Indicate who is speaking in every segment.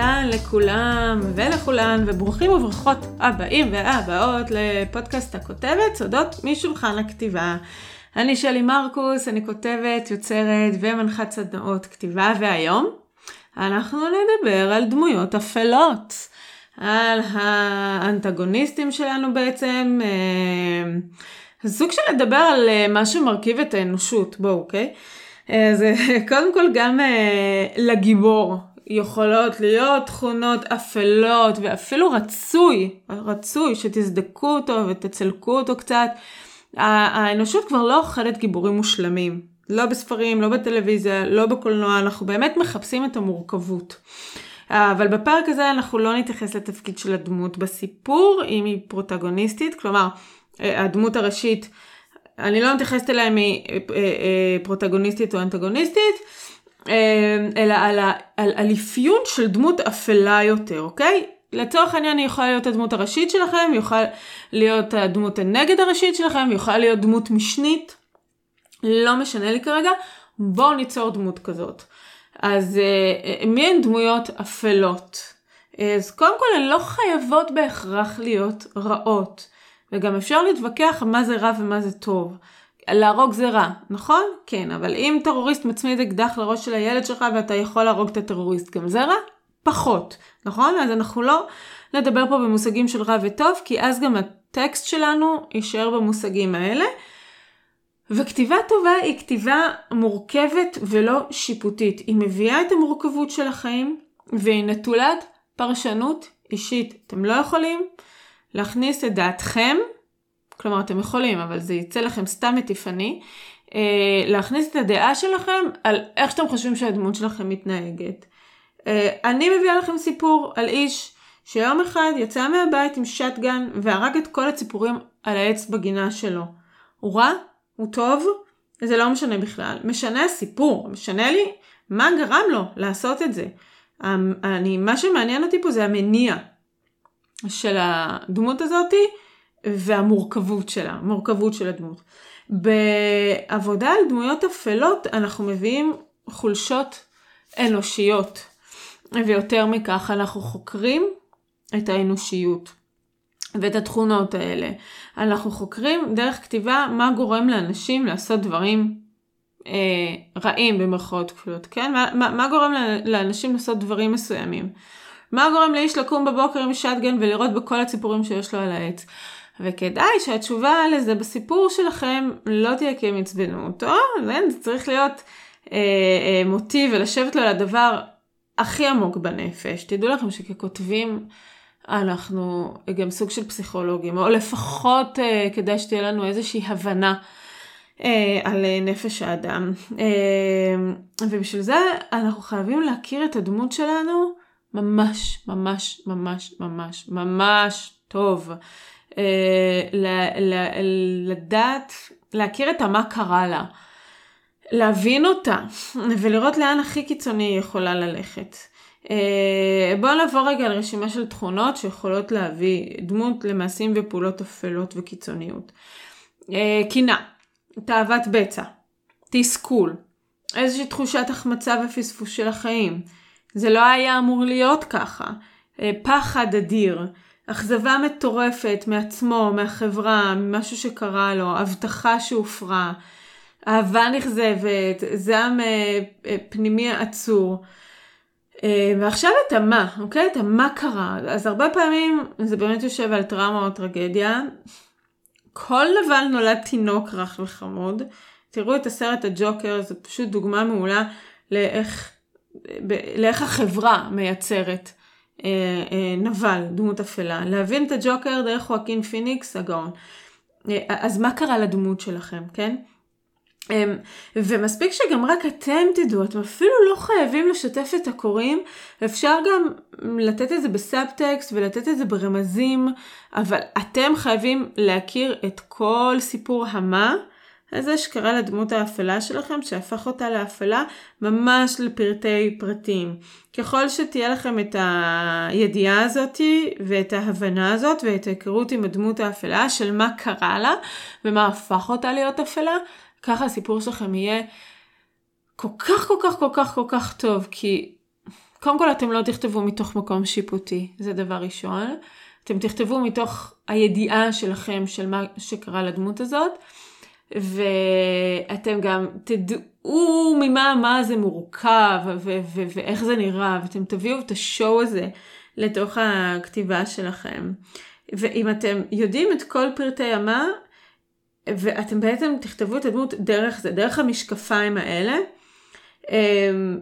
Speaker 1: אהלן לכולם ולכולן, וברוכים וברוכות הבאים והבאות לפודקאסט הכותבת, סודות משולחן הכתיבה. אני שלי מרקוס, אני כותבת, יוצרת ומנחת סדנאות כתיבה, והיום אנחנו נדבר על דמויות אפלות, על האנטגוניסטים שלנו בעצם, אה, סוג של לדבר על אה, מה שמרכיב את האנושות, בואו, אוקיי? אז קודם כל גם אה, לגיבור יכולות להיות תכונות אפלות ואפילו רצוי, רצוי שתזדקו אותו ותצלקו אותו קצת. האנושות כבר לא אוכלת גיבורים מושלמים. לא בספרים, לא בטלוויזיה, לא בקולנוע, אנחנו באמת מחפשים את המורכבות. אבל בפרק הזה אנחנו לא נתייחס לתפקיד של הדמות בסיפור, אם היא פרוטגוניסטית, כלומר, הדמות הראשית, אני לא מתייחסת אליה אם היא אה, אה, פרוטגוניסטית או אנטגוניסטית, אה, אלא על, אפיון של דמות אפלה יותר, אוקיי? לצורך העניין היא יכולה להיות הדמות הראשית שלכם, היא יכולה להיות הדמות הנגד הראשית שלכם, היא יכולה להיות דמות משנית, לא משנה לי כרגע, בואו ניצור דמות כזאת. אז uh, מי הן דמויות אפלות? אז קודם כל הן לא חייבות בהכרח להיות רעות, וגם אפשר להתווכח מה זה רע ומה זה טוב. להרוג זה רע, נכון? כן, אבל אם טרוריסט מצמיד אקדח לראש של הילד שלך ואתה יכול להרוג את הטרוריסט, גם זה רע? פחות, נכון? אז אנחנו לא נדבר פה במושגים של רע וטוב, כי אז גם הטקסט שלנו יישאר במושגים האלה. וכתיבה טובה היא כתיבה מורכבת ולא שיפוטית. היא מביאה את המורכבות של החיים והיא נטולת פרשנות אישית. אתם לא יכולים להכניס את דעתכם כלומר אתם יכולים, אבל זה יצא לכם סתם מטיפני, אה, להכניס את הדעה שלכם על איך שאתם חושבים שהדמות שלכם מתנהגת. אה, אני מביאה לכם סיפור על איש שיום אחד יצא מהבית עם שטגן והרג את כל הציפורים על העץ בגינה שלו. הוא רע? הוא טוב? זה לא משנה בכלל. משנה הסיפור, משנה לי מה גרם לו לעשות את זה. אני, מה שמעניין אותי פה זה המניע של הדמות הזאתי. והמורכבות שלה, המורכבות של הדמות. בעבודה על דמויות אפלות אנחנו מביאים חולשות אנושיות, ויותר מכך אנחנו חוקרים את האנושיות ואת התכונות האלה. אנחנו חוקרים דרך כתיבה מה גורם לאנשים לעשות דברים אה, רעים במרכאות כפולות, כן? מה, מה, מה גורם לאנשים לעשות דברים מסוימים? מה גורם לאיש לקום בבוקר עם שטגן ולראות בכל הציפורים שיש לו על העץ? וכדאי שהתשובה לזה בסיפור שלכם לא תהיה כי הם עצבנו אותו, זה צריך להיות אה, אה, מוטיב ולשבת לו על הדבר הכי עמוק בנפש. תדעו לכם שככותבים אנחנו גם סוג של פסיכולוגים, או לפחות אה, כדאי שתהיה לנו איזושהי הבנה. אה, על אה, נפש האדם. אה, ובשביל זה אנחנו חייבים להכיר את הדמות שלנו ממש, ממש, ממש, ממש, ממש טוב. אה, לדעת, להכיר את המה קרה לה, להבין אותה ולראות לאן הכי קיצוני היא יכולה ללכת. אה, בואו נעבור רגע על רשימה של תכונות שיכולות להביא דמות למעשים ופעולות אפלות וקיצוניות. אה, קינה, תאוות בצע, תסכול, איזושהי תחושת החמצה ופספוס של החיים. זה לא היה אמור להיות ככה. פחד אדיר, אכזבה מטורפת מעצמו, מהחברה, ממשהו שקרה לו, הבטחה שהופרה, אהבה נכזבת, זעם אה, אה, פנימי עצור. אה, ועכשיו את המה, אוקיי? את המה קרה. אז הרבה פעמים זה באמת יושב על טראומה או טרגדיה. כל נבל נולד תינוק רך וחמוד. תראו את הסרט הג'וקר, זו פשוט דוגמה מעולה לאיך, לאיך החברה מייצרת נבל, דמות אפלה, להבין את הג'וקר דרך וואקין פיניקס הגאון. אה, אז מה קרה לדמות שלכם, כן? ומספיק שגם רק אתם תדעו, אתם אפילו לא חייבים לשתף את הקוראים, אפשר גם לתת את זה בסאבטקסט ולתת את זה ברמזים, אבל אתם חייבים להכיר את כל סיפור המה. הזה שקרה לדמות האפלה שלכם, שהפך אותה לאפלה ממש לפרטי פרטים. ככל שתהיה לכם את הידיעה הזאתי ואת ההבנה הזאת ואת ההיכרות עם הדמות האפלה של מה קרה לה ומה הפך אותה להיות אפלה, ככה הסיפור שלכם יהיה כל כך כל כך כל כך כל כך טוב, כי קודם כל אתם לא תכתבו מתוך מקום שיפוטי, זה דבר ראשון. אתם תכתבו מתוך הידיעה שלכם של מה שקרה לדמות הזאת, ואתם גם תדעו ממה מה זה מורכב ואיך זה נראה, ואתם תביאו את השואו הזה לתוך הכתיבה שלכם. ואם אתם יודעים את כל פרטי המה, ואתם בעצם תכתבו את הדמות דרך זה, דרך המשקפיים האלה, אמ,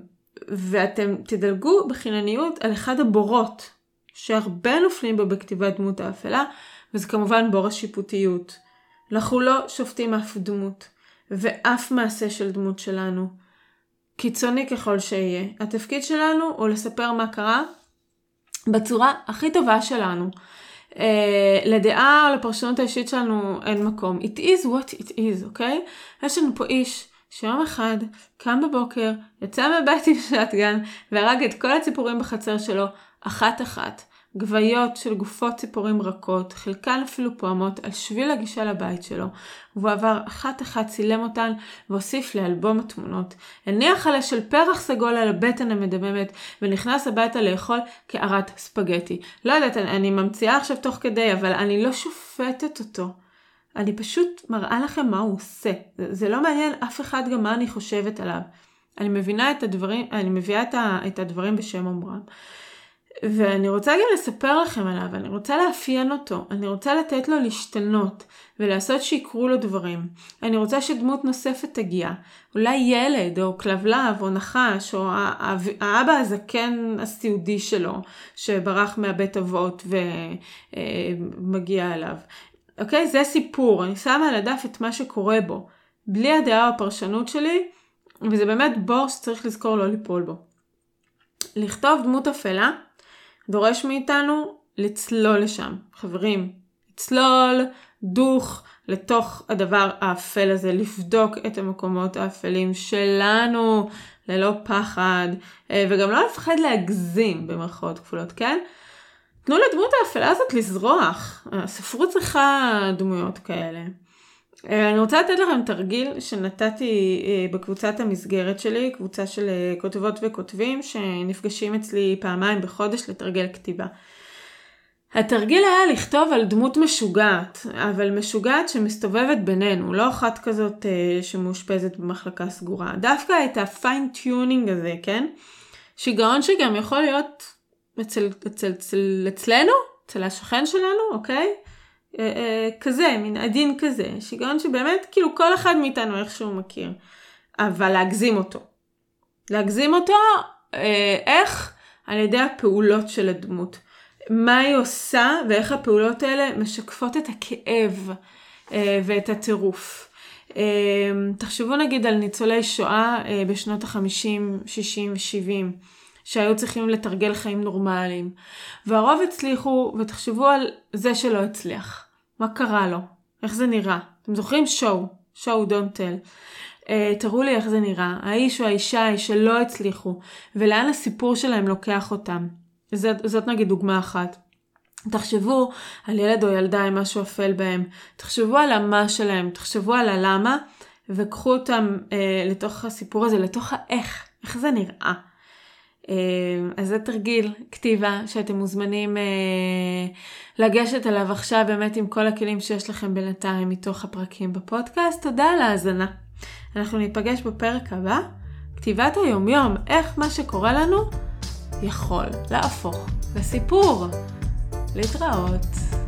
Speaker 1: ואתם תדלגו בחינניות על אחד הבורות שהרבה נופלים בו בכתיבת דמות האפלה, וזה כמובן בור השיפוטיות. אנחנו לא שופטים אף דמות, ואף מעשה של דמות שלנו, קיצוני ככל שיהיה. התפקיד שלנו הוא לספר מה קרה בצורה הכי טובה שלנו. Uh, לדעה או לפרשנות האישית שלנו אין מקום. It is what it is, אוקיי? Okay? יש לנו פה איש שיום אחד קם בבוקר, יצא מהבית עם שטגן והרג את כל הציפורים בחצר שלו, אחת אחת. גוויות של גופות ציפורים רכות, חלקן אפילו פועמות, על שביל הגישה לבית שלו, והוא עבר אחת אחת, צילם אותן, והוסיף לאלבום התמונות. הניח עלה של פרח סגול על הבטן המדממת, ונכנס הביתה לאכול קערת ספגטי. לא יודעת, אני, אני ממציאה עכשיו תוך כדי, אבל אני לא שופטת אותו. אני פשוט מראה לכם מה הוא עושה. זה, זה לא מעניין אף אחד גם מה אני חושבת עליו. אני מבינה את הדברים, אני מביאה את, ה, את הדברים בשם אומרם. ואני רוצה גם לספר לכם עליו, אני רוצה לאפיין אותו, אני רוצה לתת לו להשתנות ולעשות שיקרו לו דברים. אני רוצה שדמות נוספת תגיע, אולי ילד או כלבלב או נחש או האבא הזקן הסיעודי שלו שברח מהבית אבות ומגיע אליו. אוקיי? זה סיפור, אני שמה על הדף את מה שקורה בו, בלי הדעה או הפרשנות שלי, וזה באמת בור שצריך לזכור לא ליפול בו. לכתוב דמות אפלה דורש מאיתנו לצלול לשם. חברים, לצלול דוך לתוך הדבר האפל הזה, לבדוק את המקומות האפלים שלנו ללא פחד, אה, וגם לא לפחד להגזים במרכאות כפולות, כן? תנו לדמות האפלה הזאת לזרוח. הספרות צריכה דמויות כאלה. אה, אני רוצה לתת לכם תרגיל שנתתי אה, בקבוצת המסגרת שלי, קבוצה של אה, כותבות וכותבים שנפגשים אצלי פעמיים בחודש לתרגל כתיבה. התרגיל היה לכתוב על דמות משוגעת, אבל משוגעת שמסתובבת בינינו, לא אחת כזאת שמאושפזת במחלקה סגורה. דווקא את ה fine-tuning הזה, כן? שיגעון שגם יכול להיות אצל, אצל, אצל, אצלנו, אצל השכן שלנו, אוקיי? אה, אה, כזה, מין עדין כזה, שיגעון שבאמת כאילו כל אחד מאיתנו איכשהו מכיר, אבל להגזים אותו. להגזים אותו, אה, איך? על ידי הפעולות של הדמות. מה היא עושה ואיך הפעולות האלה משקפות את הכאב ואת הטירוף. תחשבו נגיד על ניצולי שואה בשנות ה-50, 60 ו-70. שהיו צריכים לתרגל חיים נורמליים. והרוב הצליחו, ותחשבו על זה שלא הצליח. מה קרה לו? איך זה נראה? אתם זוכרים? שואו. שואו don't tell. Uh, תראו לי איך זה נראה. האיש או האישה היא שלא הצליחו, ולאן הסיפור שלהם לוקח אותם. זאת, זאת נגיד דוגמה אחת. תחשבו על ילד או ילדה עם משהו אפל בהם. תחשבו על המה שלהם, תחשבו על הלמה, וקחו אותם אה, לתוך הסיפור הזה, לתוך האיך, איך זה נראה. אה, אז זה תרגיל כתיבה שאתם מוזמנים אה, לגשת אליו עכשיו באמת עם כל הכלים שיש לכם בינתיים מתוך הפרקים בפודקאסט. תודה על ההאזנה. אנחנו ניפגש בפרק הבא, כתיבת היומיום, איך מה שקורה לנו יכול להפוך לסיפור. להתראות.